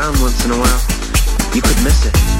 around once in a while, you could miss it.